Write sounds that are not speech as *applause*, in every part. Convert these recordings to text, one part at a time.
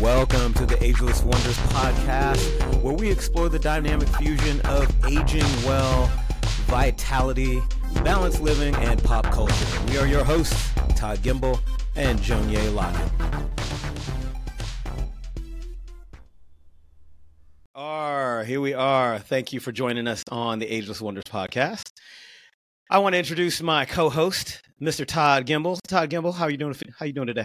Welcome to the Ageless Wonders podcast, where we explore the dynamic fusion of aging well, vitality, balanced living, and pop culture. We are your hosts, Todd Gimble and Jonier Lockett. Are here we are. Thank you for joining us on the Ageless Wonders podcast. I want to introduce my co-host, Mr. Todd Gimble. Todd Gimble, how are you doing? How are you doing today?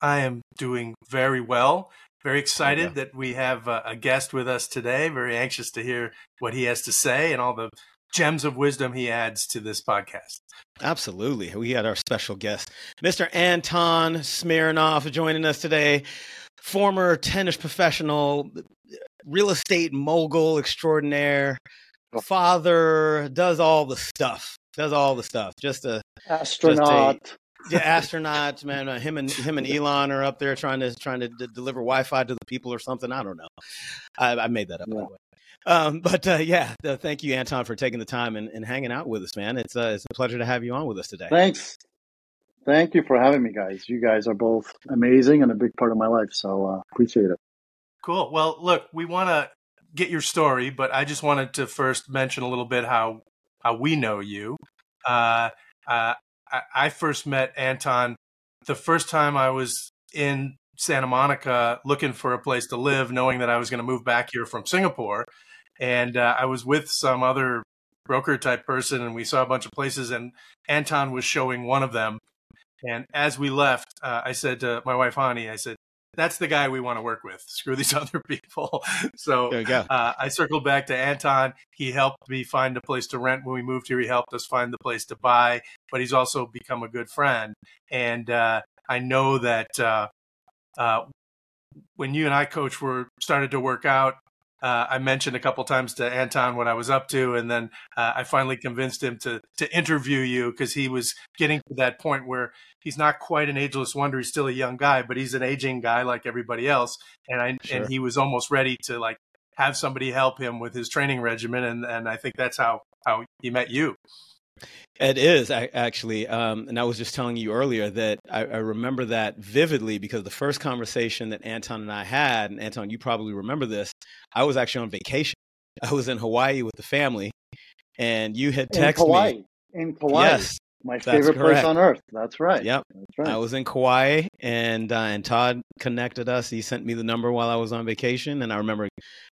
I am doing very well. Very excited that we have a guest with us today. Very anxious to hear what he has to say and all the gems of wisdom he adds to this podcast. Absolutely. We had our special guest, Mr. Anton Smirnov, joining us today. Former tennis professional, real estate mogul extraordinaire, oh. father, does all the stuff. Does all the stuff. Just a astronaut. Just a, yeah, astronauts, man. Uh, him and him and Elon are up there trying to trying to d- deliver Wi-Fi to the people or something. I don't know. I, I made that up. Yeah. Um, but uh, yeah, uh, thank you, Anton, for taking the time and, and hanging out with us, man. It's uh, it's a pleasure to have you on with us today. Thanks. Thank you for having me, guys. You guys are both amazing and a big part of my life, so uh, appreciate it. Cool. Well, look, we want to get your story, but I just wanted to first mention a little bit how how we know you. Uh, uh, I first met Anton the first time I was in Santa Monica looking for a place to live, knowing that I was going to move back here from Singapore. And uh, I was with some other broker type person, and we saw a bunch of places, and Anton was showing one of them. And as we left, uh, I said to my wife, Hani, I said, that's the guy we want to work with. Screw these *laughs* other people. so uh, I circled back to Anton. He helped me find a place to rent when we moved here. He helped us find the place to buy, but he's also become a good friend. And uh, I know that uh, uh when you and I, coach, were started to work out, uh, I mentioned a couple times to Anton what I was up to, and then uh, I finally convinced him to to interview you because he was getting to that point where he's not quite an ageless wonder. He's still a young guy, but he's an aging guy like everybody else, and I sure. and he was almost ready to like have somebody help him with his training regimen, and and I think that's how how he met you. It is actually, um, and I was just telling you earlier that I, I, remember that vividly because the first conversation that Anton and I had, and Anton, you probably remember this. I was actually on vacation. I was in Hawaii with the family, and you had texted in me in Kauai. Yes, my favorite place on earth. That's right. Yep. That's right. I was in Kauai, and uh, and Todd connected us. He sent me the number while I was on vacation, and I remember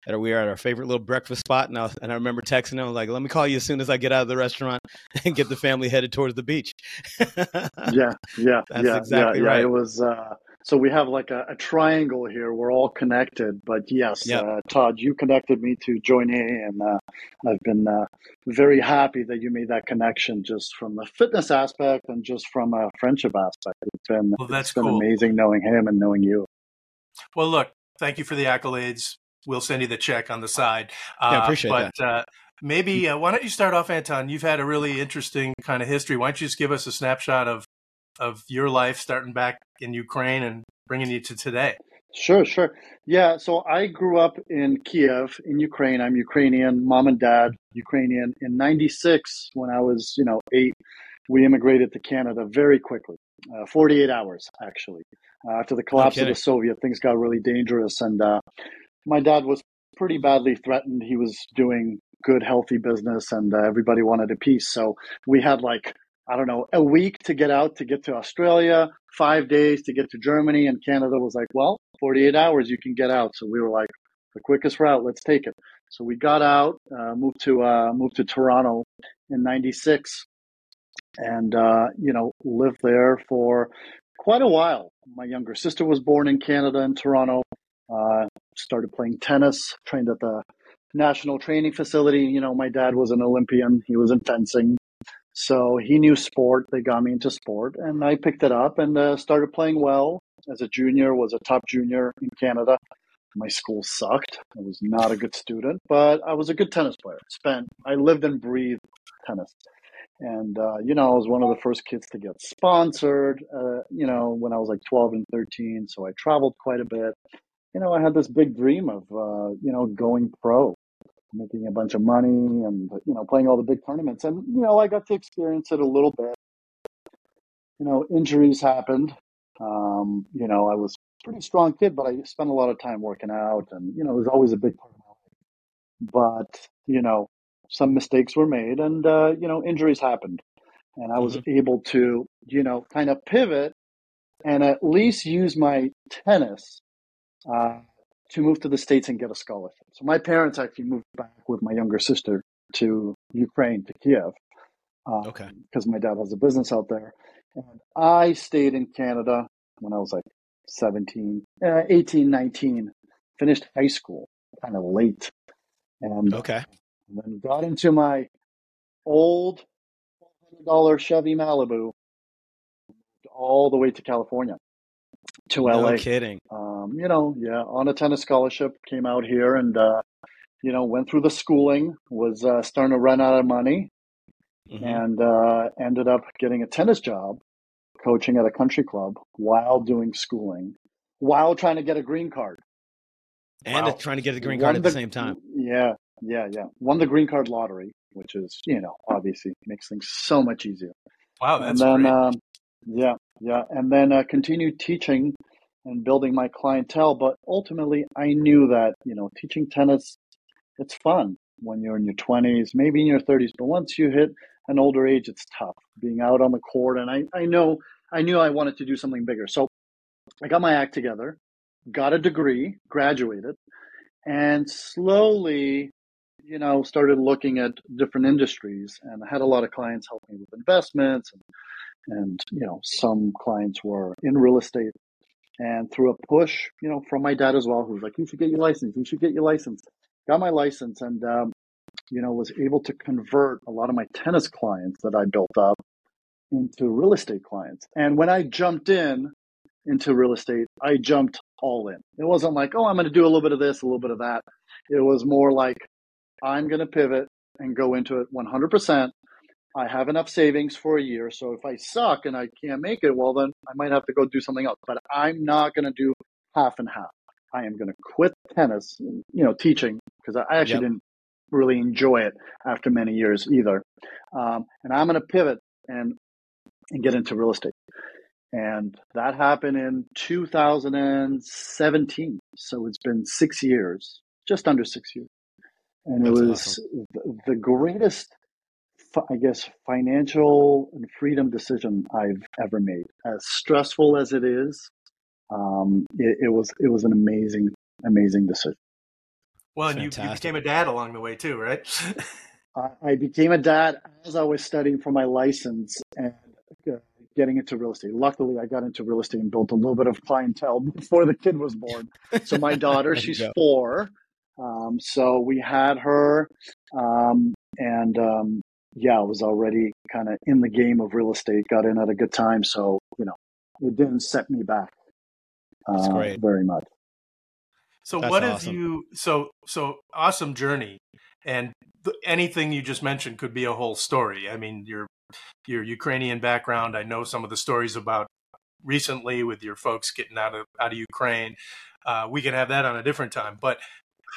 that we were at our favorite little breakfast spot, and I, was, and I remember texting him like, "Let me call you as soon as I get out of the restaurant *laughs* and get the family headed towards the beach." *laughs* yeah, yeah, That's yeah, exactly yeah, right. Yeah, it was. Uh, so we have like a, a, triangle here. We're all connected. But yes, yep. uh, Todd, you connected me to Jonier, and uh, I've been uh, very happy that you made that connection just from the fitness aspect and just from a friendship aspect. It's been, well, that's it's been cool. amazing knowing him and knowing you. Well, look, thank you for the accolades. We'll send you the check on the side. yeah, uh, appreciate but, that. Uh, maybe uh, why don't you start off, Anton? You've had a really interesting kind of history. Why don't you just give us a snapshot of of your life starting back in Ukraine and bringing you to today? Sure, sure. Yeah, so I grew up in Kiev in Ukraine. I'm Ukrainian, mom and dad Ukrainian. In 96 when I was, you know, 8, we immigrated to Canada very quickly. Uh, 48 hours actually. Uh, after the collapse of the Soviet, things got really dangerous and uh, my dad was pretty badly threatened. He was doing good, healthy business, and uh, everybody wanted a piece. So we had like I don't know a week to get out to get to Australia, five days to get to Germany, and Canada was like, well, 48 hours you can get out. So we were like, the quickest route, let's take it. So we got out, uh, moved to uh, moved to Toronto in '96, and uh, you know lived there for quite a while. My younger sister was born in Canada in Toronto. Uh, started playing tennis, trained at the national training facility. You know, my dad was an Olympian, he was in fencing. So he knew sport. They got me into sport, and I picked it up and uh, started playing well. As a junior, was a top junior in Canada. My school sucked. I was not a good student, but I was a good tennis player. Spent I lived and breathed tennis, and uh, you know I was one of the first kids to get sponsored. Uh, you know when I was like twelve and thirteen, so I traveled quite a bit you know, I had this big dream of, uh, you know, going pro, making a bunch of money and, you know, playing all the big tournaments. And, you know, I got to experience it a little bit. You know, injuries happened. Um, you know, I was a pretty strong kid, but I spent a lot of time working out, and you know, it was always a big part of my life. But you know, some mistakes were made, and uh, you know, injuries happened, and I was Mhm. able to, you know, kind of pivot and at least use my tennis uh, to move to the states and get a scholarship. So my parents actually moved back with my younger sister to Ukraine to Kiev um, Okay. because my dad has a business out there. And I stayed in Canada when I was like 17, uh, 18, 19, finished high school kind of late. And, Okay. and then got into my old $100 Chevy Malibu all the way to California, to No LA. kidding. Um, you know, yeah, on a tennis scholarship, came out here and, uh, you know, went through the schooling, was uh, starting to run out of money, Mhm. and uh, ended up getting a tennis job coaching at a country club while doing schooling, while trying to get a green card. And Wow. trying to get the green Won card at the same time. Yeah, yeah, yeah. Won the green card lottery, which is, you know, obviously makes things so much easier. Wow, and that's then, great. um, yeah, yeah, and then uh, continued teaching and building my clientele. But ultimately, I knew that you know, teaching tennis, it's fun when you're in your 20s, maybe in your 30s, but once you hit an older age, it's tough being out on the court. And I, I know, I knew I wanted to do something bigger, so I got my act together, got a degree, graduated, and slowly you know, started looking at different industries and I had a lot of clients help me with investments and, and, you know, some clients were in real estate and through a push, you know, from my dad as well, who was like, you should get your license. You should get your license. Got my license and, um, you know, was able to convert a lot of my tennis clients that I built up into real estate clients. And when I jumped in into real estate, I jumped all in. It wasn't like, oh, I'm going to do a little bit of this, a little bit of that. It was more like, I'm going to pivot and go into it 100%. I have enough savings for a year. So if I suck and I can't make it, well, then I might have to go do something else. But I'm not going to do half and half. I am going to quit tennis, you know, teaching, because I actually Yep. didn't really enjoy it after many years either. Um, and I'm going to pivot and, and get into real estate. And that happened in 2017. So it's been six years, just under six years. And it was awesome. the, greatest, I guess, financial and freedom decision I've ever made. As stressful as it is, um, it, it was it was an amazing, amazing decision. well, and you, you became a dad along the way too, right? *laughs* I, I became a dad as I was studying for my license and uh, getting into real estate. Luckily, I got into real estate and built a little bit of clientele *laughs* before the kid was born. So my daughter, *laughs* she's go. four. Um, so we had her, um, and um, yeah, I was already kind of in the game of real estate. Got in at a good time, so you know, it didn't set me back uh, very much. So That's what have awesome. you so so awesome journey and th- anything you just mentioned could be a whole story. I mean your your Ukrainian background, I know some of the stories about recently with your folks getting out of out of Ukraine. Uh, we can have that on a different time. But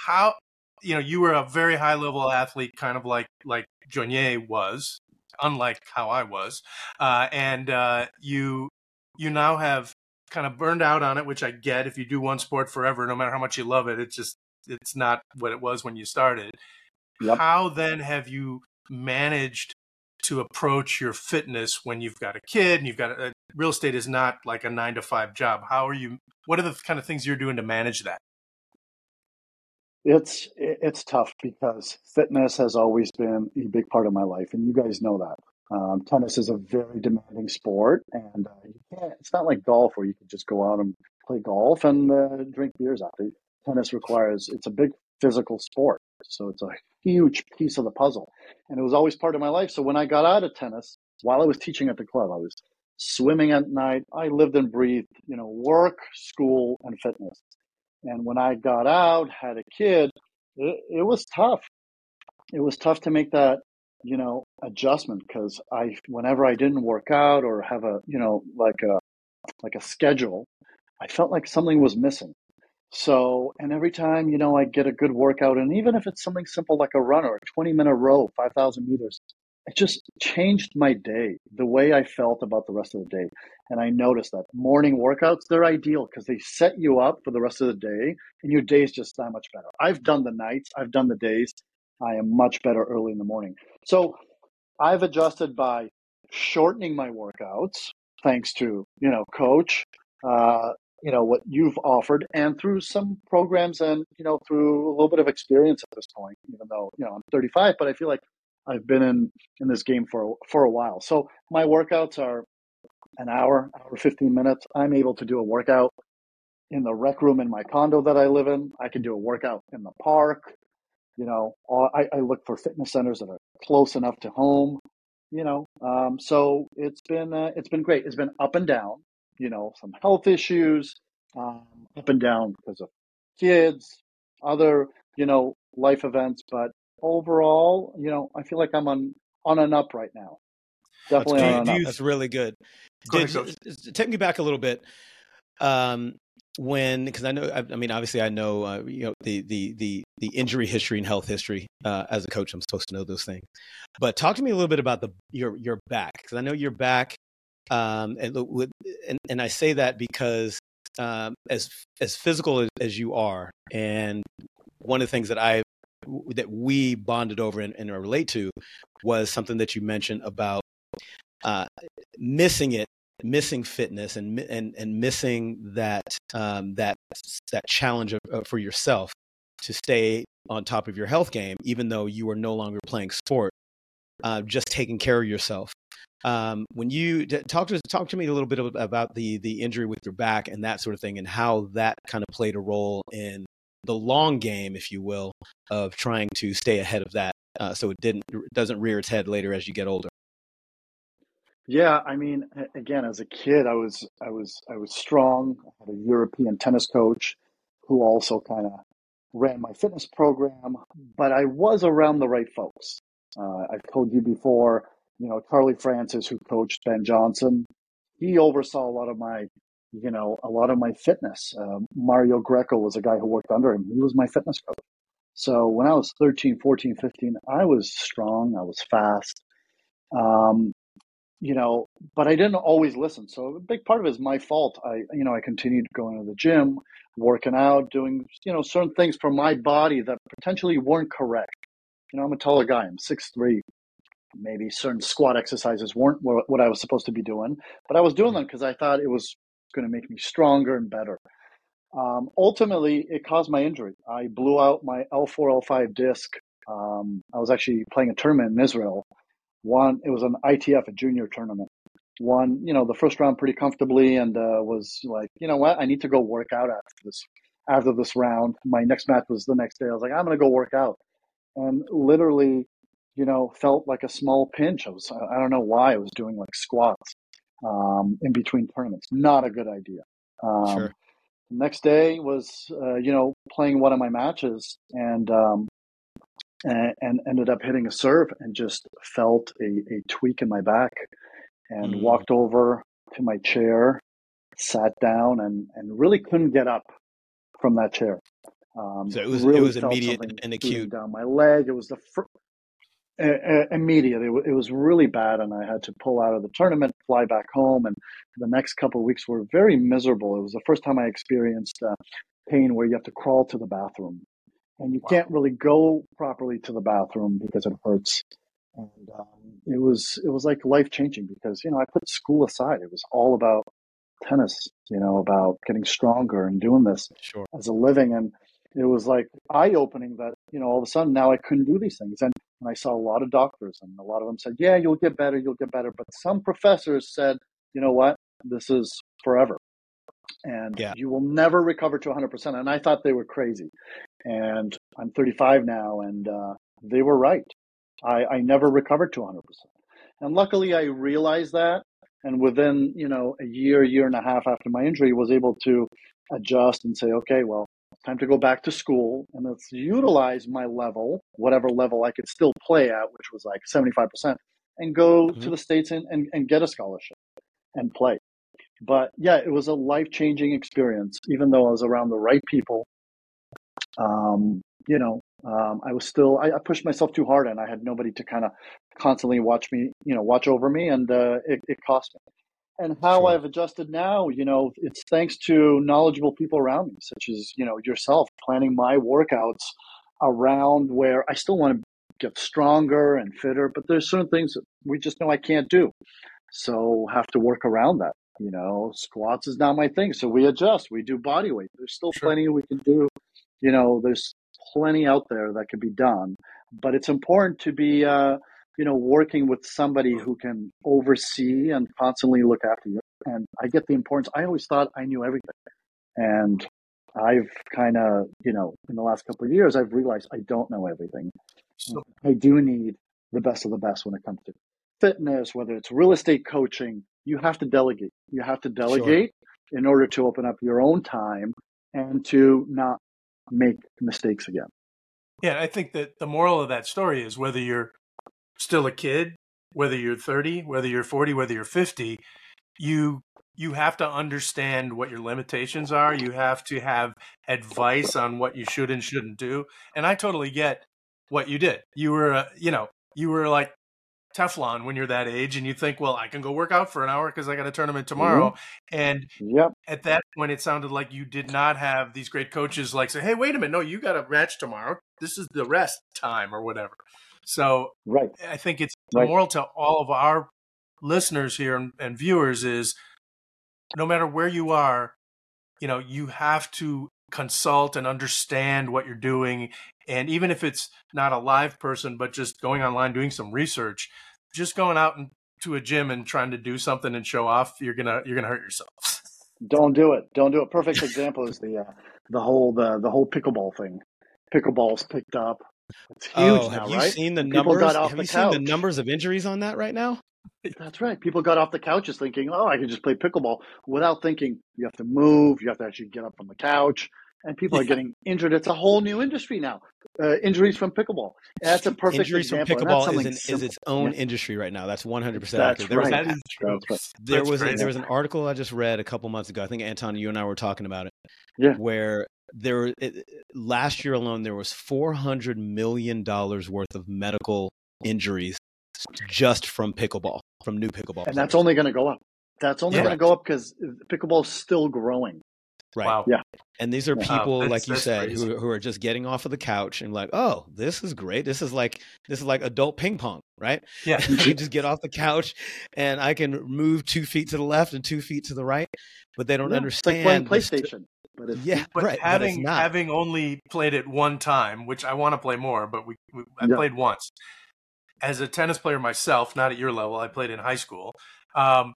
how you know you were a very high level athlete kind of like like Jonier was, unlike how I was. Uh, and uh, you you now have kind of burned out on it, which I get. If you do one sport forever, no matter how much you love it, it's just it's not what it was when you started. Yep. How then have you managed to approach your fitness when you've got a kid and you've got a, real estate is not like a nine to five job? How are you? What are the kind of things you're doing to manage that? It's it's tough because fitness has always been a big part of my life, and you guys know that. Um, tennis is a very demanding sport, and uh, you can't. It's not like golf where you can just go out and play golf and uh, drink beers after. Tennis requires. It's a big physical sport, so it's a huge piece of the puzzle, and it was always part of my life. So when I got out of tennis, while I was teaching at the club, I was swimming at night. I lived and breathed, you know, work, school, and fitness. And when I got out, had a kid, it, it was tough. It was tough to make that, you know, adjustment because I, whenever I didn't work out or have a, you know, like a, like a schedule, I felt like something was missing. So, and every time, you know, I get a good workout, and even if it's something simple like a run or a 20 minute row, 5,000 meters, it just changed my day, the way I felt about the rest of the day. And I noticed that morning workouts, they're ideal because they set you up for the rest of the day and your day is just that much better. I've done the nights, I've done the days. I am much better early in the morning. So I've adjusted by shortening my workouts, thanks to, you know, coach, uh, you know, what you've offered and through some programs and, you know, through a little bit of experience at this point, even though, you know, I'm 35, but I feel like I've been in, in this game for, for a while. So my workouts are an hour, hour 15 minutes. I'm able to do a workout in the rec room in my condo that I live in. I can do a workout in the park. You know, I, I look for fitness centers that are close enough to home. You know, um, so it's been uh, it's been great. It's been up and down. You know, some health issues, um, up and down because of kids, other you know life events. But overall, you know, I feel like I'm on on an up right now. Definitely that's, on an up. That's really good. Did, ahead, take me back a little bit. Um, when because I know I, I, mean obviously I know uh, you know the the the the injury history and health history uh, as a coach I'm supposed to know those things, but talk to me a little bit about the your your back because I know your back um, and, and and I say that because um, as as physical as, as, you are and one of the things that I that we bonded over and, and relate to was something that you mentioned about uh, missing it missing fitness and and and missing that um, that that challenge of, for yourself to stay on top of your health game, even though you are no longer playing sport, uh, just taking care of yourself. Um, when you talk to talk to me a little bit about the the injury with your back and that sort of thing, and how that kind of played a role in the long game, if you will, of trying to stay ahead of that, uh, so it didn't doesn't rear its head later as you get older. Yeah, I mean, again, as a kid, I was I was I was strong. I had a European tennis coach who also kind of ran my fitness program, but I was around the right folks. Uh, I've told you before, you know, Charlie Francis, who coached Ben Johnson, he oversaw a lot of my, you know, a lot of my fitness. Uh, Mario Greco was a guy who worked under him. He was my fitness coach. So when I was 13, 14, 15, I was strong. I was fast. Um, you know, but I didn't always listen. So a big part of it is my fault. I, you know, I continued going to the gym, working out, doing, you know, certain things for my body that potentially weren't correct. You know, I'm a taller guy. I'm six three. Maybe certain squat exercises weren't what I was supposed to be doing, but I was doing them because I thought it was going to make me stronger and better. Um, ultimately, it caused my injury. I blew out my L4, L5 disc. Um, I was actually playing a tournament in Israel won. It was an ITF, a junior tournament. Won, you know, the first round pretty comfortably, and uh, was like, you know what, I need to go work out after this. After this round, my next match was the next day. I was like, I'm going to go work out, and literally, you know, felt like a small pinch. I was, I don't know why I was doing like squats um, in between tournaments. Not a good idea. Um, sure. Next day was, uh, you know, playing one of my matches, and um, and, and, ended up hitting a serve and just felt a, a tweak in my back and mm. walked over to my chair, sat down, and, and really couldn't get up from that chair. Um, so it was really it was immediate and acute down my leg. It was the fir- uh, immediate. It, w- it was really bad, and I had to pull out of the tournament, fly back home, and the next couple of weeks were very miserable. It was the first time I experienced uh, pain where you have to crawl to the bathroom and you wow. can't really go properly to the bathroom because it hurts. And um, it was it was like life changing because you know I put school aside. It was all about tennis, you know, about getting stronger and doing this sure. as a living. And it was like eye opening that you know all of a sudden now I couldn't do these things. And, and I saw a lot of doctors, and a lot of them said, "Yeah, you'll get better, you'll get better." But some professors said, "You know what? This is forever." and yeah. you will never recover to 100%. And I thought they were crazy. And I'm 35 now, and uh, they were right. I, I never recovered to 100%. And luckily, I realized that. And within, you know, a year, year and a half after my injury, was able to adjust and say, okay, well, time to go back to school and let's utilize my level, whatever level I could still play at, which was like 75%, and go mm-hmm. to the States and, and, and get a scholarship and play. But yeah, it was a life changing experience, even though I was around the right people. Um, you know, um, I was still, I, I, pushed myself too hard and I had nobody to kind of constantly watch me, you know, watch over me and uh, it, it cost me. and how Sure. I've adjusted now, you know, it's thanks to knowledgeable people around me, such as, you know, yourself planning my workouts around where I still want to get stronger and fitter, but there's certain things that we just know I can't do. So have to work around that. You know, squats is not my thing. So we adjust, we do body weight. There's still Sure. plenty we can do. You know, there's plenty out there that can be done, but it's important to be, uh, you know, working with somebody who can oversee and constantly look after you. And I get the importance. I always thought I knew everything. And I've kind of, you know, in the last couple of years, I've realized I don't know everything. So, I do need the best of the best when it comes to fitness, whether it's real estate coaching. You have to delegate. You have to delegate in order to open up your own time and to not make mistakes again. yeah, I think that the moral of that story is whether you're still a kid, whether you're 30, whether you're 40, whether you're 50, you you have to understand what your limitations are. You have to have advice on what you should and shouldn't do. And I totally get what you did. You were, you know, you were like Teflon when you're that age, and you think, well, I can go work out for an hour because I got a tournament tomorrow. Mm-hmm. And Yep. at that point, it sounded like you did not have these great coaches like say, "Hey, wait a minute, no, you got a match tomorrow. This is the rest time or whatever." So Right. I think it's Right. moral to all of our listeners here and, and viewers is no matter where you are, you know, you have to consult and understand what you're doing. And even if it's not a live person, but just going online, doing some research, just going out and to a gym and trying to do something and show off, you're gonna you're gonna hurt yourself. *laughs* Don't do it. Don't do it. Perfect example is the uh, the whole the the whole pickleball thing. Pickleball's picked up. It's huge oh, now, have you right? seen the People numbers? got off have the you seen the numbers of injuries on that right now? That's right. People got off the couches thinking, "Oh, I can just play pickleball," without thinking you have to move, you have to actually get up from the couch, and people are getting injured. It's a whole new industry now. Uh, injuries from pickleball. That's a perfect Injuries from example. and that's pickleball is, an, is its own Yeah. industry right now. That's one hundred percent That's accurate. There was right. an That is true. Right. there That's was a, crazy. there was an article I just read a couple months ago. I think Anton, you and I were talking about it. Yeah. Where there were- it, last year alone there was four hundred million dollars worth of medical injuries just from pickleball, from new pickleball. and that's only going to go up. That's only Yeah. going to go up because pickleball is still growing. Right. Wow. Yeah. And these are people, that's- like you said, crazy. who, who are just getting off of the couch and like, oh, this is great. This is like this is like adult ping pong, right? Yeah. *laughs* I can just get off the couch and I can move two feet to the left and two feet to the right, but they don't Yeah, It's like understand. playing the st- PlayStation. But it's, yeah, *laughs* But right. but it's having not. having only played it one time, which I want to play more, but we, we I Yeah. played once. As a tennis player myself, not at your level, I played in high school. Um,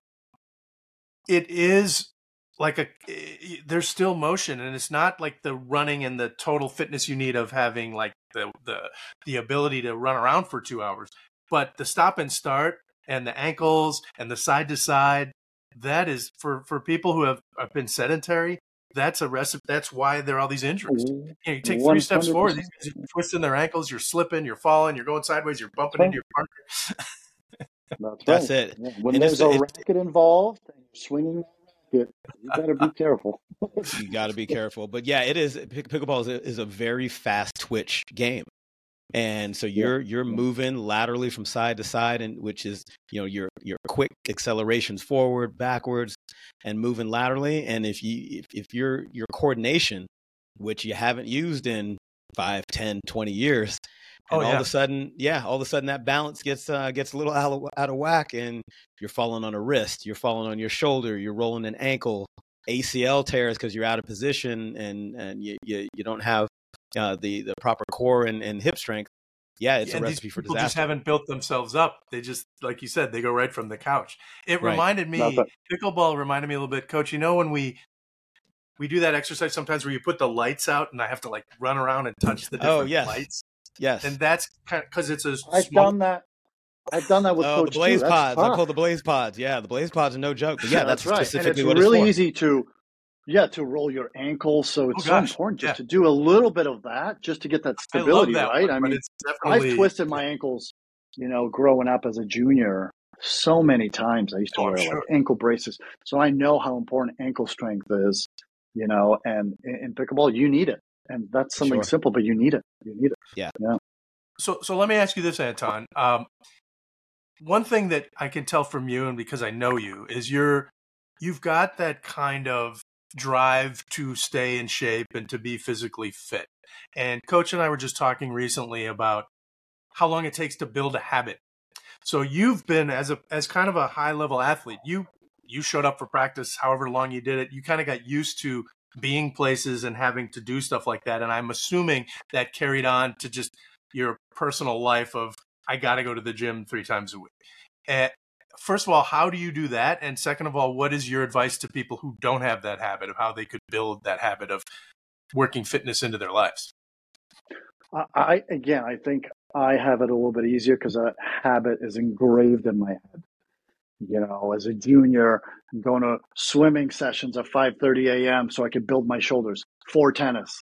it is like a there's still motion, and it's not like the running and the total fitness you need of having like the the the ability to run around for two hours. But the stop and start and the ankles and the side to side, that is for for people who have, have been sedentary. That's a recipe. That's why there are all these injuries. You, know, you take three steps forward, 100%. these guys are twisting their ankles. You're slipping. You're falling. You're going sideways. You're bumping into your partner. *laughs* That's, That's right. it. Yeah. When And there's a it- racket involved and you're swinging racket, you better be careful. *laughs* you got to be careful. But yeah, it is. Pick, pickleball is a, is a very fast twitch game, and so you're you're moving laterally from side to side, and which is you know your your quick accelerations forward, backwards, and moving laterally. And if you if, if your your coordination, which you haven't used in five, ten, twenty years. And Oh, all of a sudden, yeah, all of a sudden that balance gets uh, gets a little out of, out of whack, and you're falling on a wrist, you're falling on your shoulder, you're rolling an ankle, ACL tears because you're out of position and and you you, you don't have uh, the the proper core and, and hip strength. Yeah, it's Yeah, a recipe these for people just haven't built themselves up. They just, like you said, they go right from the couch. It Right. reminded me, That's pickleball reminded me a little bit, Coach. You know when we we do that exercise sometimes where you put the lights out and I have to like run around and touch the different Oh, yes. lights, Yes. and that's because it's a I've small. done that. I've done that with oh, the blaze too. Pods. I call the BlazePods. Yeah, the BlazePods are no joke. But yeah, *laughs* that's, right. And specifically it's what really it's easy to, yeah, to roll your ankles. So oh, it's Oh, so important just yeah. to do a little bit of that, just to get that I love stability that right. one, I mean, it's definitely I've twisted my ankles, you know, growing up as a junior so many times. I used to Oh, wear sure. like ankle braces. So I know how important ankle strength is, you know, and in, in pickleball, you need it. And that's something Sure. simple, but you need it. You need it. Yeah. So, so let me ask you this, Anton. Um, one thing that I can tell from you, and because I know you, is you're you've got that kind of drive to stay in shape and to be physically fit. And coach and I were just talking recently about how long it takes to build a habit. So you've been as a as kind of a high level athlete. You you showed up for practice however long you did it. You kind of got used to being places and having to do stuff like that. And I'm assuming that carried on to just your personal life of I got to go to the gym three times a week. Uh, first of all, how do you do that? And second of all, what is your advice to people who don't have that habit of how they could build that habit of working fitness into their lives? I again, I think I have it a little bit easier because a habit is engraved in my head. You know, as a junior, I'm going to swimming sessions at 5:30 a.m. so I can build my shoulders for tennis.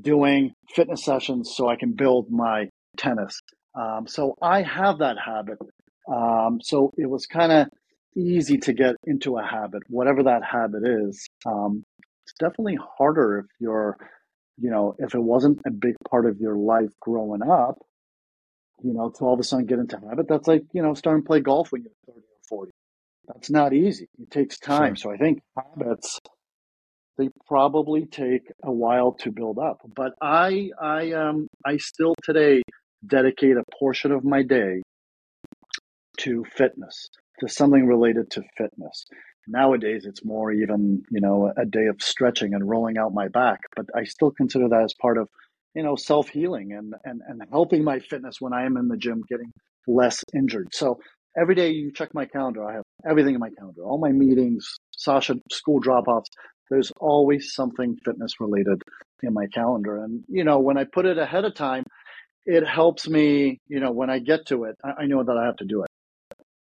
Doing fitness sessions so I can build my tennis. Um, so I have that habit. Um, so it was kind of easy to get into a habit, whatever that habit is. Um, it's definitely harder if you're, you know, if it wasn't a big part of your life growing up, you know, to all of a sudden get into habit. That's like, you know, starting to play golf when you're 30 or 40. That's not easy. It takes time. Sure. So I think habits, they probably take a while to build up. But I, I, um, I still today dedicate a portion of my day to fitness, to something related to fitness. Nowadays, it's more even, you know, a day of stretching and rolling out my back, but I still consider that as part of, you know, self healing and, and, and helping my fitness when I am in the gym getting less injured. So every day you check my calendar, I have everything in my calendar, all my meetings, Sasha school drop offs. There's always something fitness related in my calendar. And, you know, when I put it ahead of time, it helps me, you know, when I get to it, I, I know that I have to do it.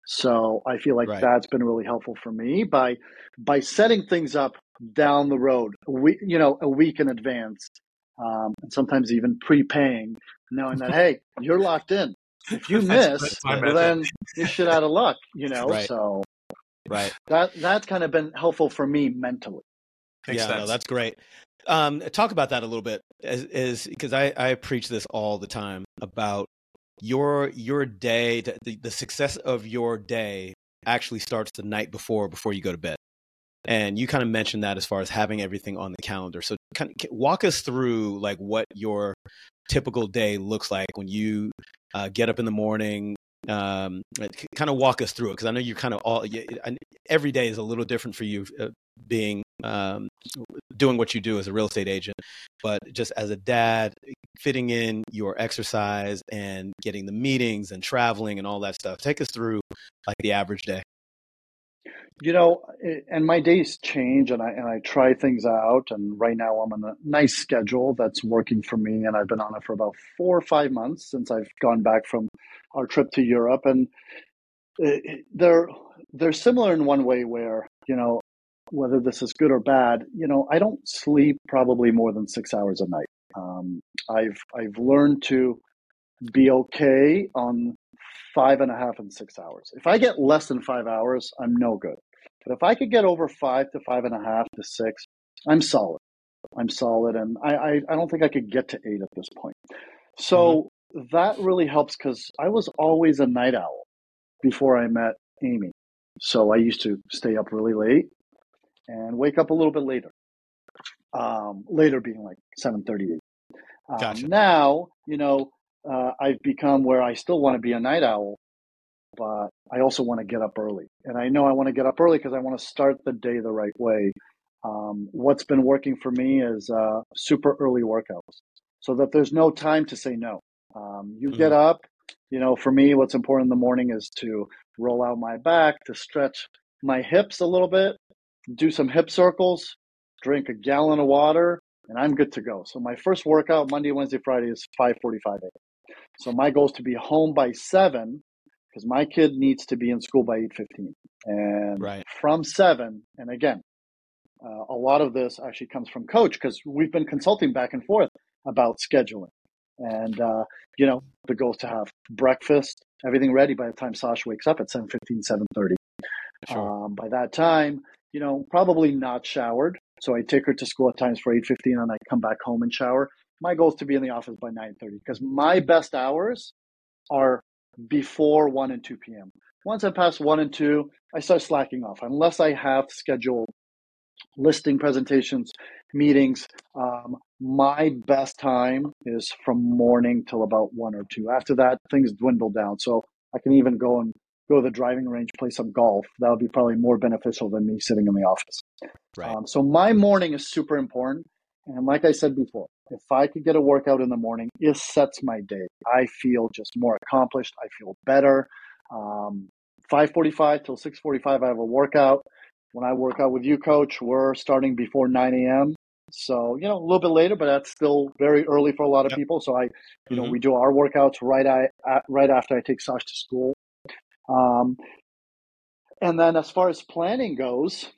So I feel like right. that's been really helpful for me by by setting things up down the road, week, you know, a week in advance, um, and sometimes even prepaying, knowing that *laughs* hey, you're locked in. If *laughs* you miss, then you shit out of luck, you know. Right. So right, that that's kind of been helpful for me mentally. Makes yeah, sense. no, that's great. Um, talk about that a little bit, is because I I preach this all the time about your your day the, the success of your day actually starts the night before before you go to bed and you kind of mentioned that as far as having everything on the calendar so kind of walk us through like what your typical day looks like when you uh, get up in the morning um, kind of walk us through it because i know you're kind of all every day is a little different for you uh, being um, doing what you do as a real estate agent but just as a dad fitting in your exercise and getting the meetings and traveling and all that stuff take us through like the average day you know and my days change and i and i try things out and right now i'm on a nice schedule that's working for me and i've been on it for about four or five months since i've gone back from our trip to europe and they're they're similar in one way where you know whether this is good or bad, you know, I don't sleep probably more than six hours a night. Um, I've I've learned to be okay on five and a half and six hours. If I get less than five hours, I'm no good. But if I could get over five to five and a half to six, I'm solid. I'm solid, and I I, I don't think I could get to eight at this point. So mm-hmm. that really helps because I was always a night owl before I met Amy. So I used to stay up really late and wake up a little bit later. Um, later being like seven thirty eight. Um, gotcha. Now, you know, uh, I've become where I still want to be a night owl, but I also want to get up early. And I know I want to get up early because I want to start the day the right way. Um, what's been working for me is uh, super early workouts so that there's no time to say no. Um, you mm-hmm. get up, you know, for me, what's important in the morning is to roll out my back, to stretch my hips a little bit, do some hip circles, drink a gallon of water, and I'm good to go. So my first workout Monday, Wednesday, Friday is 5:45 a.m. So my goal is to be home by seven because my kid needs to be in school by 8:15. And right. from seven, and again, uh, a lot of this actually comes from coach because we've been consulting back and forth about scheduling. And uh, you know, the goal is to have breakfast, everything ready by the time Sasha wakes up at 7:15, 7:30. Sure. Um, by that time, you know, probably not showered. So I take her to school at times for 8.15 and I come back home and shower. My goal is to be in the office by 9.30 because my best hours are before 1 and 2 p.m. Once I pass 1 and 2, I start slacking off unless I have scheduled listing presentations, meetings. Um, my best time is from morning till about 1 or 2. After that, things dwindle down. So I can even go and go to the driving range, play some golf. That would be probably more beneficial than me sitting in the office. Right. Um, so my morning is super important. And like I said before, if I could get a workout in the morning, it sets my day. I feel just more accomplished. I feel better. Um, 5:45 till 6:45, I have a workout. When I work out with you, coach, we're starting before 9 a.m. So you know a little bit later, but that's still very early for a lot of Yep. people. So I, you know, Mhm. we do our workouts right I, at, right after I take Sash to school. Um, and then as far as planning goes,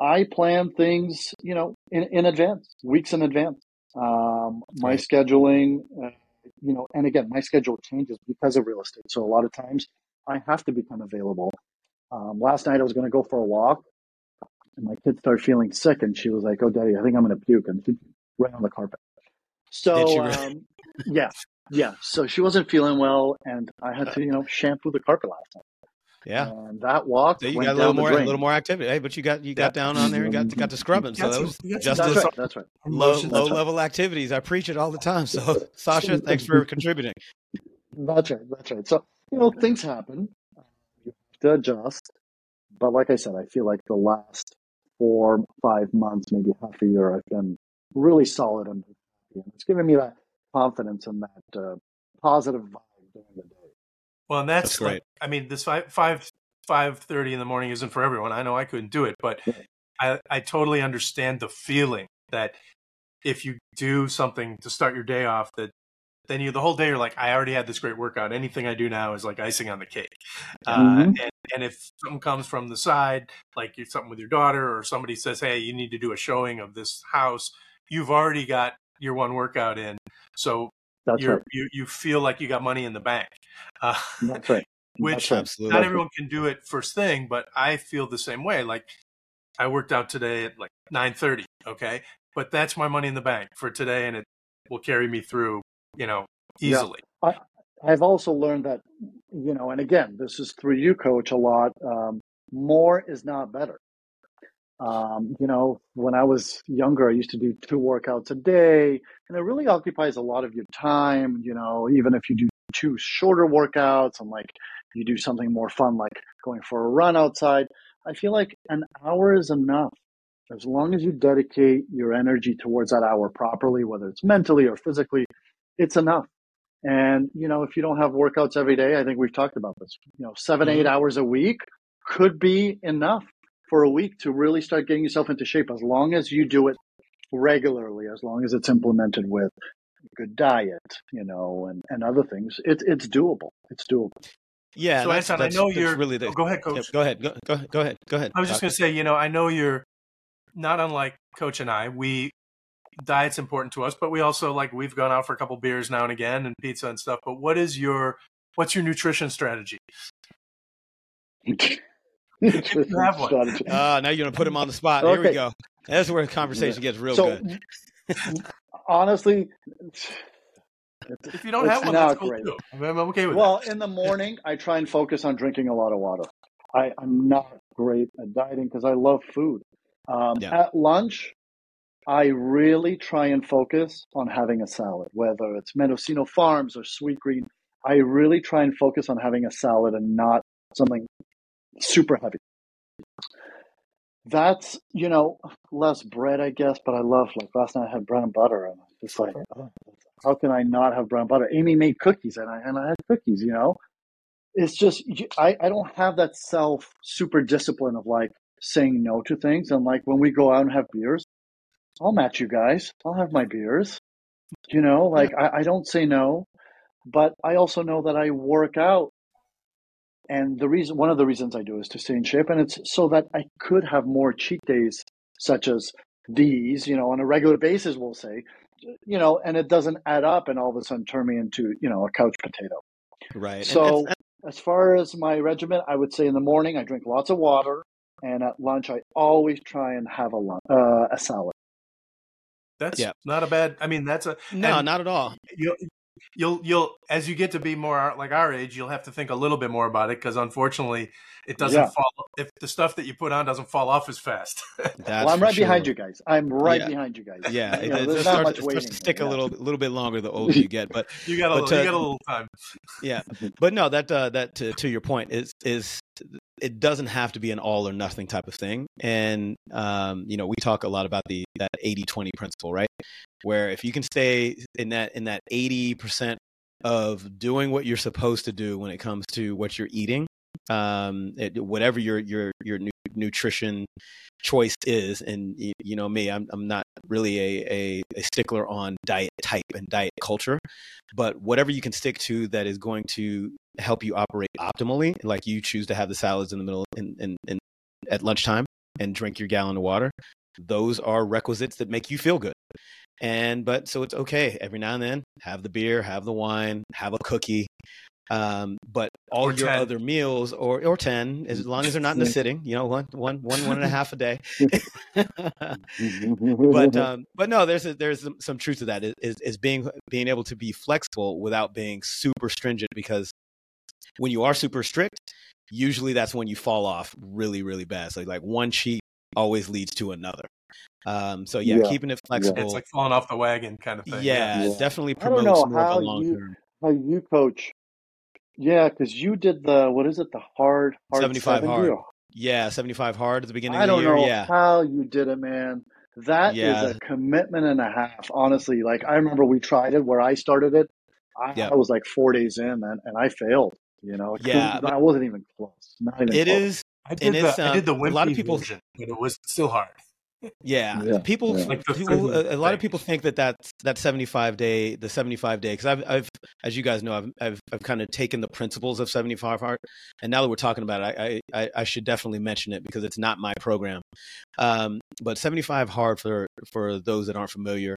I plan things, you know, in, in advance, weeks in advance. Um, my scheduling, uh, you know, and again, my schedule changes because of real estate. So a lot of times I have to become available. Um, last night I was going to go for a walk and my kid started feeling sick and she was like, Oh, daddy, I think I'm going to puke and she right on the carpet. So, Did she really? um, yeah, yeah. So she wasn't feeling well and I had to, you know, shampoo the carpet last night. Yeah. And that walk So you got a little more, a little more activity. Hey, but you got you got Yeah. down on there and got got to scrubbing. So that was you got some- just That's right. That's right. low Emotions. low right. level activities. I preach it all the time. So *laughs* Sasha, thanks for contributing. That's right. That's right. So, you know, things happen. Uh, You have to adjust. But like I said, I feel like the last four, five months, maybe half a year, I've been really solid and. And it's given me that confidence and that uh, positive vibe during the day. Well, and that's, That's great. like, I mean, this five five five thirty in the morning isn't for everyone. I know I couldn't do it, but I I totally understand the feeling that if you do something to start your day off, that then you the whole day you're like, I already had this great workout. Anything I do now is like icing on the cake. Uh, Mhm. and, and if something comes from the side, like something with your daughter, or somebody says, "Hey, you need to do a showing of this house," you've already got your one workout in. So That's right. you you feel like you got money in the bank. Uh, That's right. *laughs* which That's not everyone can do it first thing, but I feel the same way. Like I worked out today at like nine thirty, okay, but that's my money in the bank for today, and it will carry me through, you know, Yeah. easily. I've also learned that, you know, and again, this is through you, coach, a lot. Um, more is not better. Um, you know, when I was younger, I used to do two workouts a day, and it really occupies a lot of your time. You know, even if you do two shorter workouts and like you do something more fun, like going for a run outside, I feel like an hour is enough. As long as you dedicate your energy towards that hour properly, whether it's mentally or physically, it's enough. And, you know, if you don't have workouts every day, I think we've talked about this, you know, 7 eight hours a week could be enough for a week to really start getting yourself into shape as long as you do it regularly, as long as it's implemented with good diet, you know, and, and other things. It's it's doable. It's doable. Yeah. so, that's, Anton, I know you're. really the. oh, go ahead, yeah, coach. go ahead. Go, go go ahead. Go ahead. I was just going to say, you know, I know you're not unlike Coach and I. We diet's important to us, but we also like we've gone out for a couple beers now and again and pizza and stuff. But what is your what's your nutrition strategy? *laughs* *laughs* have one. Strategy. Ah, now you're gonna put him on the spot. Here we go. That's where the conversation gets real so, good. honestly, If you don't have one, that's cool great. too. I'm, I'm okay with Well, in the morning, I try and focus on drinking a lot of water. I, I'm not great at dieting because I love food. Um, Yeah. At lunch, I really try and focus on having a salad, whether it's Mendocino Farms or Sweetgreen. I really try and focus on having a salad and not something super heavy. That's, you know, less bread, I guess, but I love, like last night I had bread and butter and it's like, oh, how can I not have bread and butter? Amy made cookies and I, and I had cookies, you know? It's just, I, I don't have that self super discipline of like saying no to things. And like when we go out and have beers, I'll match you guys. I'll have my beers. You know, like I, I don't say no, but I also know that I work out. And the reason, one of the reasons I do is to stay in shape. And it's so that I could have more cheat days, such as these, you know, on a regular basis, we'll say, you know, and it doesn't add up and all of a sudden turn me into, you know, a couch potato. Right. And- So, and- as far as my regimen, I would say in the morning I drink lots of water, and at lunch I always try and have a lunch, uh, a salad. That's Yeah. not a bad. I mean, that's a no, not at all. you you'll you'll as you get to be more like our age, you'll have to think a little bit more about it because unfortunately, it doesn't Yeah. fall. If the stuff that you put on doesn't fall off as fast, *laughs* That's well, I'm for right behind you guys. I'm right Yeah. behind you guys. Yeah, You know, it there's just not starts, much it starts waiting to stick here, a little, a little bit longer the older you get. But *laughs* you got a But, little, you uh, got a little time. *laughs* yeah, but no, that uh, that to, to your point is is it doesn't have to be an all or nothing type of thing. And um, you know, we talk a lot about the that 80-20 principle, right? Where if you can stay in that in that 80% of doing what you're supposed to do when it comes to what you're eating, um, it, whatever your your your nu- nutrition choice is, and you, you know me, I'm I'm not really a, a a stickler on diet type and diet culture, but whatever you can stick to that is going to help you operate optimally, like you choose to have the salads in the middle in, in, in at lunchtime and drink your gallon of water, those are requisites that make you feel good. And but so it's okay every now and then have the beer, have the wine, have a cookie. Um, but all Or your 10. other meals or or ten, as long as they're not in the *laughs* sitting, you know, one one one one and a half a day. *laughs* but *laughs* um, but no, there's a, there's some, some truth to that. Is, is is being being able to be flexible without being super stringent because when you are super strict, usually that's when you fall off really really bad. So like one cheat always leads to another. Um, so yeah, Yeah. keeping it flexible. It's like falling off the wagon kind of thing. yeah, Yeah. definitely I promotes more of how a long you- term. How you coach? Yeah, because you did the what is it? The hard, hard 75 70 hard. Yeah, seventy five hard at the beginning I of the don't year. know Yeah, how you did it, man. That is Yeah. a commitment and a half. Honestly, like I remember we tried it where I started it. I, Yeah. I was like four days in, and, and I failed. You know, Yeah, couldn't- I wasn't even close. Not even it close. is. I did, And it's, the, I did the um, a lot of wimpy people- version, but it was still hard. Yeah, Yeah, people, yeah. Like people a, a lot of people think that that's that 75 day, the 75 day, because I've, I've, as you guys know, I've, I've, I've kind of taken the principles of 75 hard, and now that we're talking about it, I, I, I should definitely mention it because it's not my program. Um, but 75 hard for for those that aren't familiar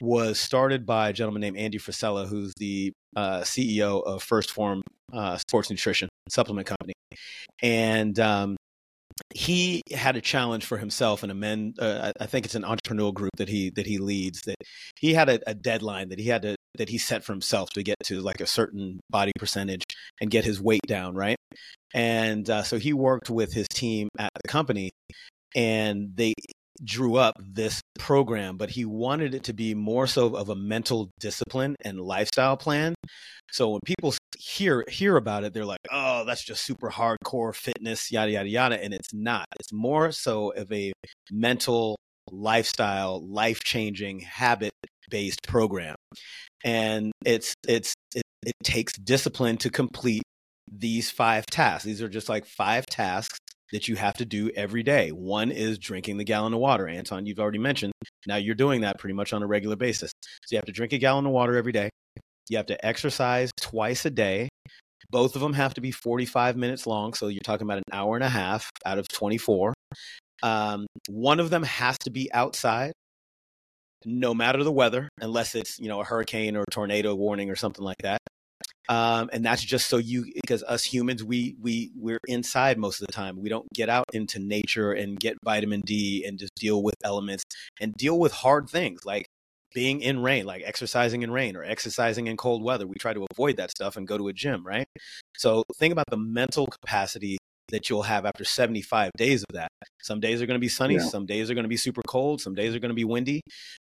was started by a gentleman named Andy Frisella, who's the uh, CEO of First Form uh, Sports Nutrition Supplement Company, and um, he had a challenge for himself and a men. Uh, I think it's an entrepreneurial group that he that he leads. That he had a, a deadline that he had to that he set for himself to get to like a certain body percentage and get his weight down, right? And uh, so he worked with his team at the company, and they drew up this program, but he wanted it to be more so of a mental discipline and lifestyle plan. So when people hear hear about it, they're like, "Oh, that's just super hardcore fitness, yada yada yada," and it's not. It's more so of a mental lifestyle, life changing, habit based program, and it's it's it, it takes discipline to complete these five tasks. These are just like five tasks that you have to do every day. One is drinking the gallon of water. Anton, you've already mentioned. Now you're doing that pretty much on a regular basis. So you have to drink a gallon of water every day. You have to exercise twice a day. Both of them have to be 45 minutes long. So you're talking about an hour and a half out of 24. Um, one of them has to be outside, no matter the weather, unless it's, you know, a hurricane or a tornado warning or something like that um, and that's just so you because us humans we we we're inside most of the time. We don't get out into nature and get vitamin d and just deal with elements and deal with hard things like being in rain like exercising in rain or exercising in cold weather. We try to avoid that stuff and go to a gym right? So think about the mental capacity that you'll have after 75 days of that. Some days are going to be sunny Yeah. some days are going to be super cold some days are going to be windy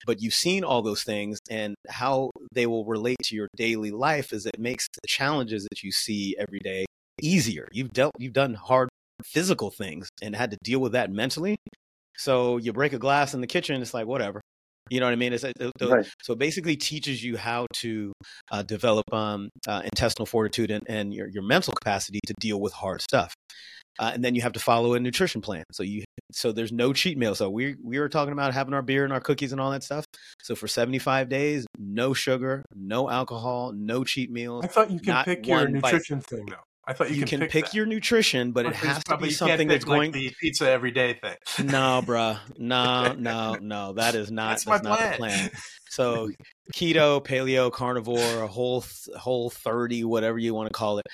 but you've seen all those things and how they will relate to your daily life is it makes the challenges that you see every day easier. You've dealt you've done hard physical things and had to deal with that mentally. So you break a glass in the kitchen it's like whatever. You know what i mean? It's, it, it- Right. so it basically teaches you how to uh, develop um, uh, intestinal fortitude and, and your, your mental capacity to deal with hard stuff uh, and then you have to follow a nutrition plan so you so there's no cheat meal so we we were talking about having our beer and our cookies and all that stuff so for 75 days no sugar no alcohol no cheat meals I thought you Not pick your one bite. nutrition thing though. I thought you, you, can, pick, that. your nutrition but it has to be something that's pick, like, going the pizza every day thing. no *laughs* bruh no no no that is not That's that's, my not plan. the plan *laughs* so keto paleo carnivore whole whole 30 whatever you want to call it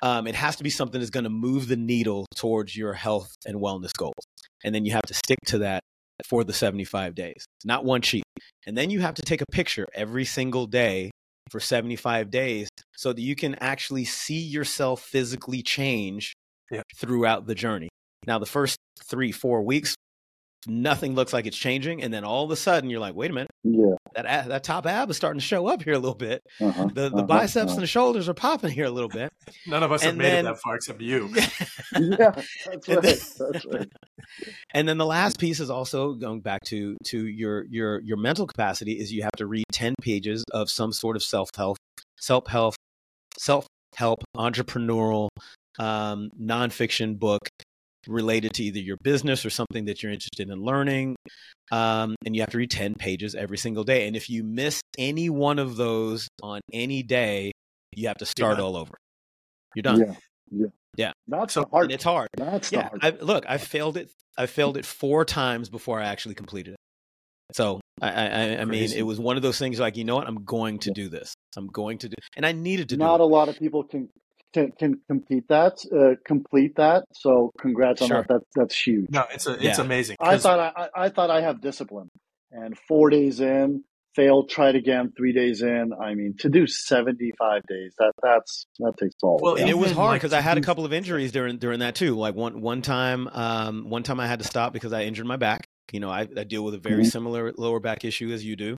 um, it has to be something that's going to move the needle towards your health and wellness goals and then you have to stick to that for the 75 days not one cheat and then you have to take a picture every single day for 75 days so that you can actually see yourself physically change Yeah. throughout the journey. Now, the first three, four weeks, nothing looks like it's changing. And then all of a sudden, you're like, wait a minute, Yeah. that, that top ab is starting to show up here a little bit. Uh-huh, The, the uh-huh, biceps uh-huh. and the shoulders are popping here a little bit. *laughs* None of us have And made then- it that far except you. *laughs* *laughs* yeah, that's And right. then- That's right. and then the last piece is also going back to to your your your mental capacity is you have to read 10 pages of some sort of self-help self-help self-help entrepreneurial um, nonfiction book related to either your business or something that you're interested in learning um, and you have to read 10 pages every single day and if you miss any one of those on any day you have to start all over you're done Yeah. Yeah. Yeah. That's So- hard. and it's hard That's yeah hard. I, look i failed it i failed it four times before i actually completed it so i i, I- I mean it was one of those things like you know what i'm going to do this i'm going to do and i needed to Not do a it lot of people can can, can complete that. Uh, complete that. So congrats on Sure. that. That's that's huge. No, it's a, it's Yeah. amazing. I 'Cause- thought I, I I thought I have discipline, and four days in, failed, tried again, three days in. I mean, to do seventy five days, that that's that takes all. Well, and it was hard because I had a couple of injuries during during that too. Like one one time, um, one time I had to stop because I injured my back. You know, I, I deal with a very Mhm. similar lower back issue as you do.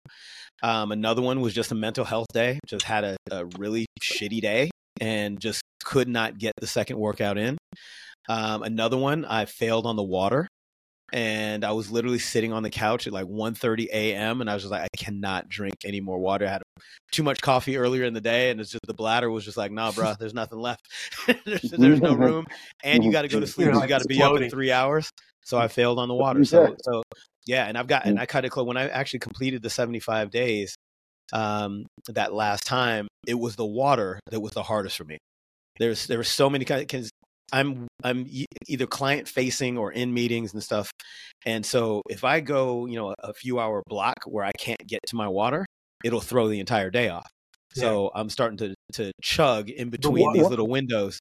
Um, another one was just a mental health day. Just had a, a really shitty day and just could not get the second workout in. Um, another one, I failed on the water. And I was literally sitting on the couch at like 1.30 a.m. and I was just like, I cannot drink any more water. I had too much coffee earlier in the day, and it's just the bladder was just like, nah, bro, there's nothing left. *laughs* there's, *laughs* there's no room, and you got to go to *laughs* sleep. You're so like you got to be up in three hours. So I failed on the water. So so yeah, and I've got and I cut it close when I actually completed the 75 days. Um, that last time, it was the water that was the hardest for me. There's there were so many because I'm I'm e- either client facing or in meetings and stuff, and so if I go you know a, a few hour block where I can't get to my water, it'll throw the entire day off. So I'm starting to to chug in between wa- these little windows.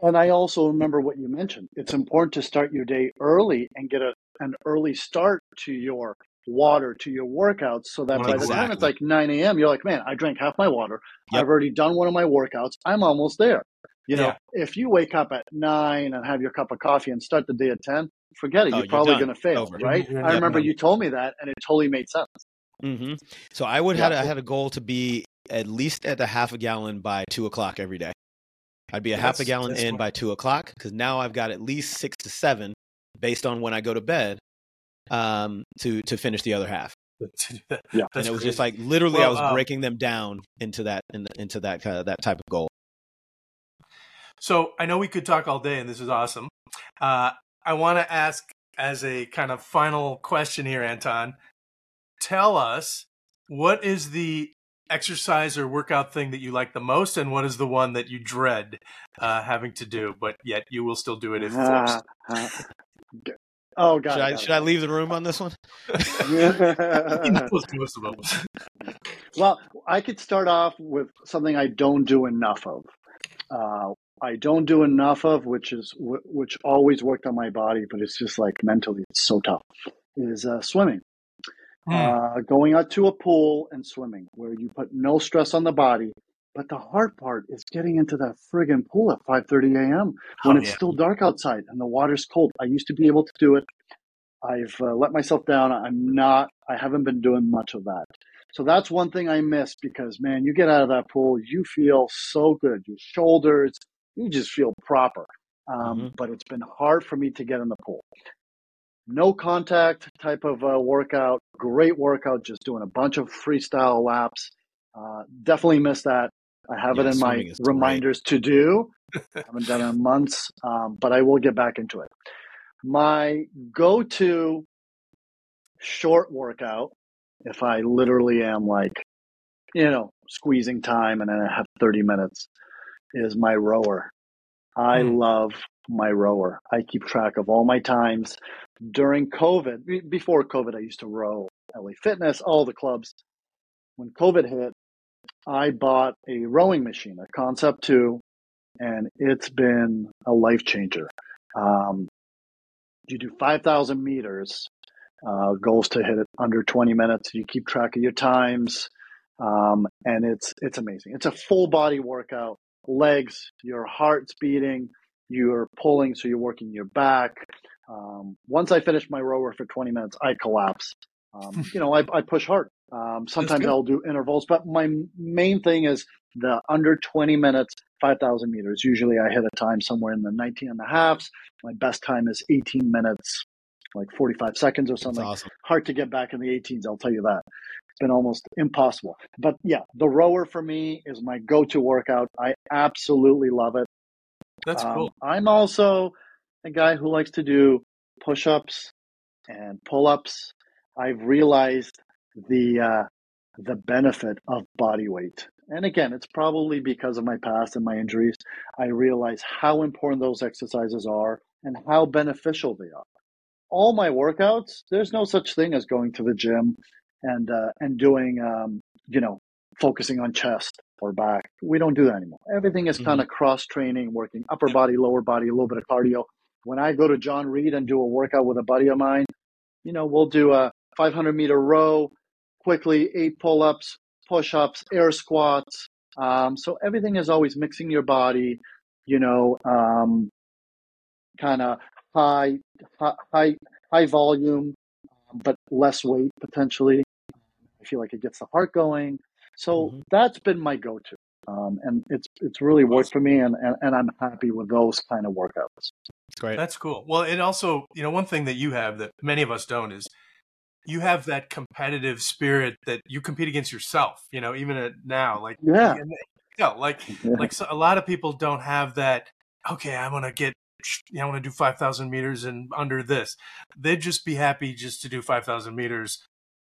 And I also remember what you mentioned. It's important to start your day early and get a, an early start to your water, to your workouts, so that by the time it's like 9 a.m., you're like, man, I drank half my water. Yep. I've already done one of my workouts. I'm almost there. You know, Yeah. if you wake up at 9 and have your cup of coffee and start the day at 10, forget it. Oh, you're you're probably going to fail, Over. right? You're I remember done. you told me that, and it totally made sense. hmm So I would had Yeah. I had a goal to be at least at a half a gallon by two o'clock every day. I'd be a half a gallon in smart. by two o'clock because now I've got at least six to seven based on when I go to bed um, to to finish the other half. *laughs* Yeah. and it was just like literally I was um, breaking them down into that in, into that kind of that type of goal. So I know we could talk all day, and this is awesome. Uh, I want to ask, as a kind of final question here, Anton, tell us what is the exercise or workout thing that you like the most, and what is the one that you dread uh, having to do, but yet you will still do it if forced. Oh, God. Should I should I leave the room on this one? *laughs* *laughs* He knows most of them. Well, I could start off with something I don't do enough of. Uh, I don't do enough of, which is which always worked on my body, but it's just like mentally, it's so tough. Is uh, swimming, Hmm. uh, going out to a pool and swimming, where you put no stress on the body. But the hard part is getting into that friggin' pool at 5:30 a.m. when Oh, it's yeah. still dark outside and the water's cold. I used to be able to do it. I've uh, let myself down. I'm not. I haven't been doing much of that. So that's one thing I miss because man, you get out of that pool, you feel so good. Your shoulders, you just feel proper. Um, Mhm. But it's been hard for me to get in the pool. No contact type of uh, workout. Great workout. Just doing a bunch of freestyle laps. Uh, definitely miss that. I have Yeah, it in my great. reminders to do. I *laughs* haven't done it in months, um, but I will get back into it. My go-to short workout, if I literally am like, you know, squeezing time and then I have 30 minutes, is my rower. I Hmm. love my rower. I keep track of all my times. During COVID, before COVID, I used to row LA Fitness, all the clubs. When COVID hit, I bought a rowing machine, a Concept 2, and it's been a life changer. Um, you do 5,000 meters, uh, goals to hit it under 20 minutes. You keep track of your times. um, and it's it's amazing. It's a full body workout. Legs, your heart's beating, you're pulling, so you're working your back. Um, once I finish my rower for 20 minutes, I collapse. Um, *laughs* you know, I, I push hard. Um, sometimes I'll do intervals, but my main thing is the under 20 minutes, 5,000 meters. Usually I hit a time somewhere in the 19 and a halfs. My best time is 18 minutes, like 45 seconds or something. Awesome. Hard to get back in the 18s, I'll tell you that. It's been almost impossible. But yeah, the rower for me is my go to workout. I absolutely love it. That's um, cool. I'm also a guy who likes to do push ups and pull ups. I've realized the uh, the benefit of body weight. And again, it's probably because of my past and my injuries. I realize how important those exercises are and how beneficial they are. All my workouts, there's no such thing as going to the gym and uh, and doing um, you know focusing on chest or back. We don't do that anymore. Everything is mm-hmm. kind of cross training, working upper body, lower body, a little bit of cardio. When I go to John Reed and do a workout with a buddy of mine, you know, we'll do a 500 meter row, quickly, eight pull ups, push ups, air squats. Um, so everything is always mixing your body, you know, um, kind of high, high, high volume, but less weight potentially. I feel like it gets the heart going. So mm-hmm. that's been my go-to. Um, and it's it's really worked for me, and, and, and I'm happy with those kind of workouts. That's great. That's cool. Well, it also, you know, one thing that you have that many of us don't is you have that competitive spirit that you compete against yourself. You know, even at now, like yeah, you know, like yeah. like so a lot of people don't have that. Okay, I want to get. You know, I want to do five thousand meters and under this. They'd just be happy just to do five thousand meters.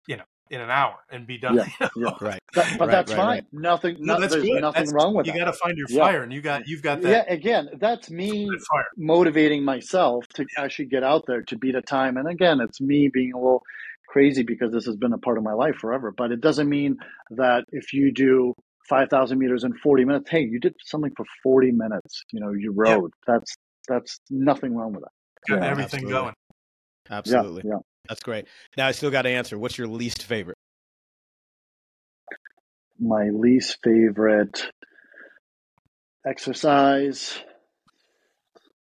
You know, in an hour and be done. Yeah, *laughs* you know? yeah. right. That, but right, that's right, fine. Right. Nothing. No, that's there's good. nothing that's, wrong with you that. You got to find your yeah. fire, and you got you've got that. Yeah. Again, that's me motivating myself to actually get out there to beat a time. And again, it's me being a little crazy because this has been a part of my life forever. But it doesn't mean that if you do 5,000 meters in 40 minutes, hey, you did something for 40 minutes. You know, you rode. Yeah. That's that's nothing wrong with that. Got yeah, everything absolutely. going. Absolutely. Yeah, yeah. That's great. Now I still got to answer. What's your least favorite? My least favorite exercise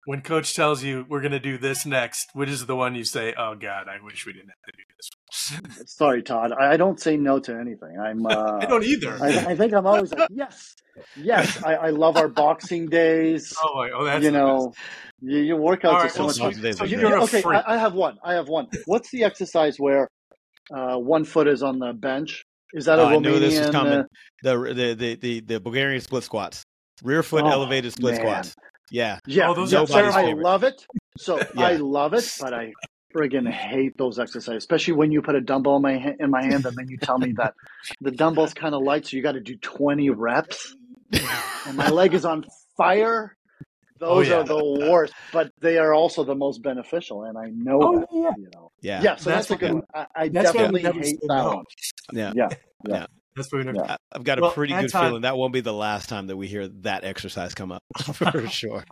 when coach tells you we're going to do this next, which is the one you say, "Oh God, I wish we didn't have to do this." *laughs* Sorry, Todd. I don't say no to anything. I'm. *laughs* Uh, I don't either. I, I, think I'm always like, yes, yes. I, I love our boxing days. *laughs* Oh, my, oh, that's you know, you, your workouts right, are so well, much fun. So, so okay, I, I, have one. I have one. What's the exercise where uh, one foot is on the bench? Is that a oh, Romanian? I knew this was coming. Uh, the, the the the the Bulgarian split squats, rear foot oh, elevated split man. squats. Yeah. Yeah. Oh, those are I love it. So *laughs* yeah. I love it, but I friggin' hate those exercises, especially when you put a dumbbell in my in my hand and then you tell me *laughs* that the dumbbell's kind of light, so you got to do twenty reps, and my leg is on fire. Oh, those oh, yeah. are the worst, but they are also the most beneficial, and I know oh, that. Yeah. You know. Yeah. Yeah. So that's, that's a good one. I, I definitely hate that one. Yeah. Yeah. Yeah. That's what we yeah. I've got a well, pretty good feeling that won't be the last time that we hear that exercise come up *laughs* for *laughs* sure.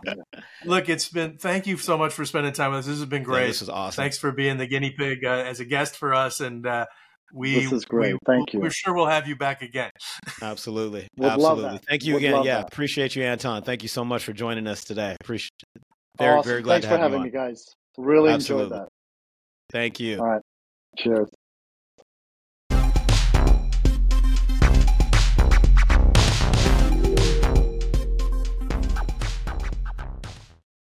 Look, it's been thank you so much for spending time with us. This has been great. Yeah, this is awesome. Thanks for being the guinea pig uh, as a guest for us, and uh, we this is great. We, thank you. We're sure we'll have you back again. Absolutely, *laughs* Would absolutely. Thank you Would again. Yeah, that. appreciate you, Anton. Thank you so much for joining us today. Appreciate. It. Very, awesome. very glad Thanks to have for having you me, guys. Really absolutely. enjoyed that. Thank you. All right. Cheers.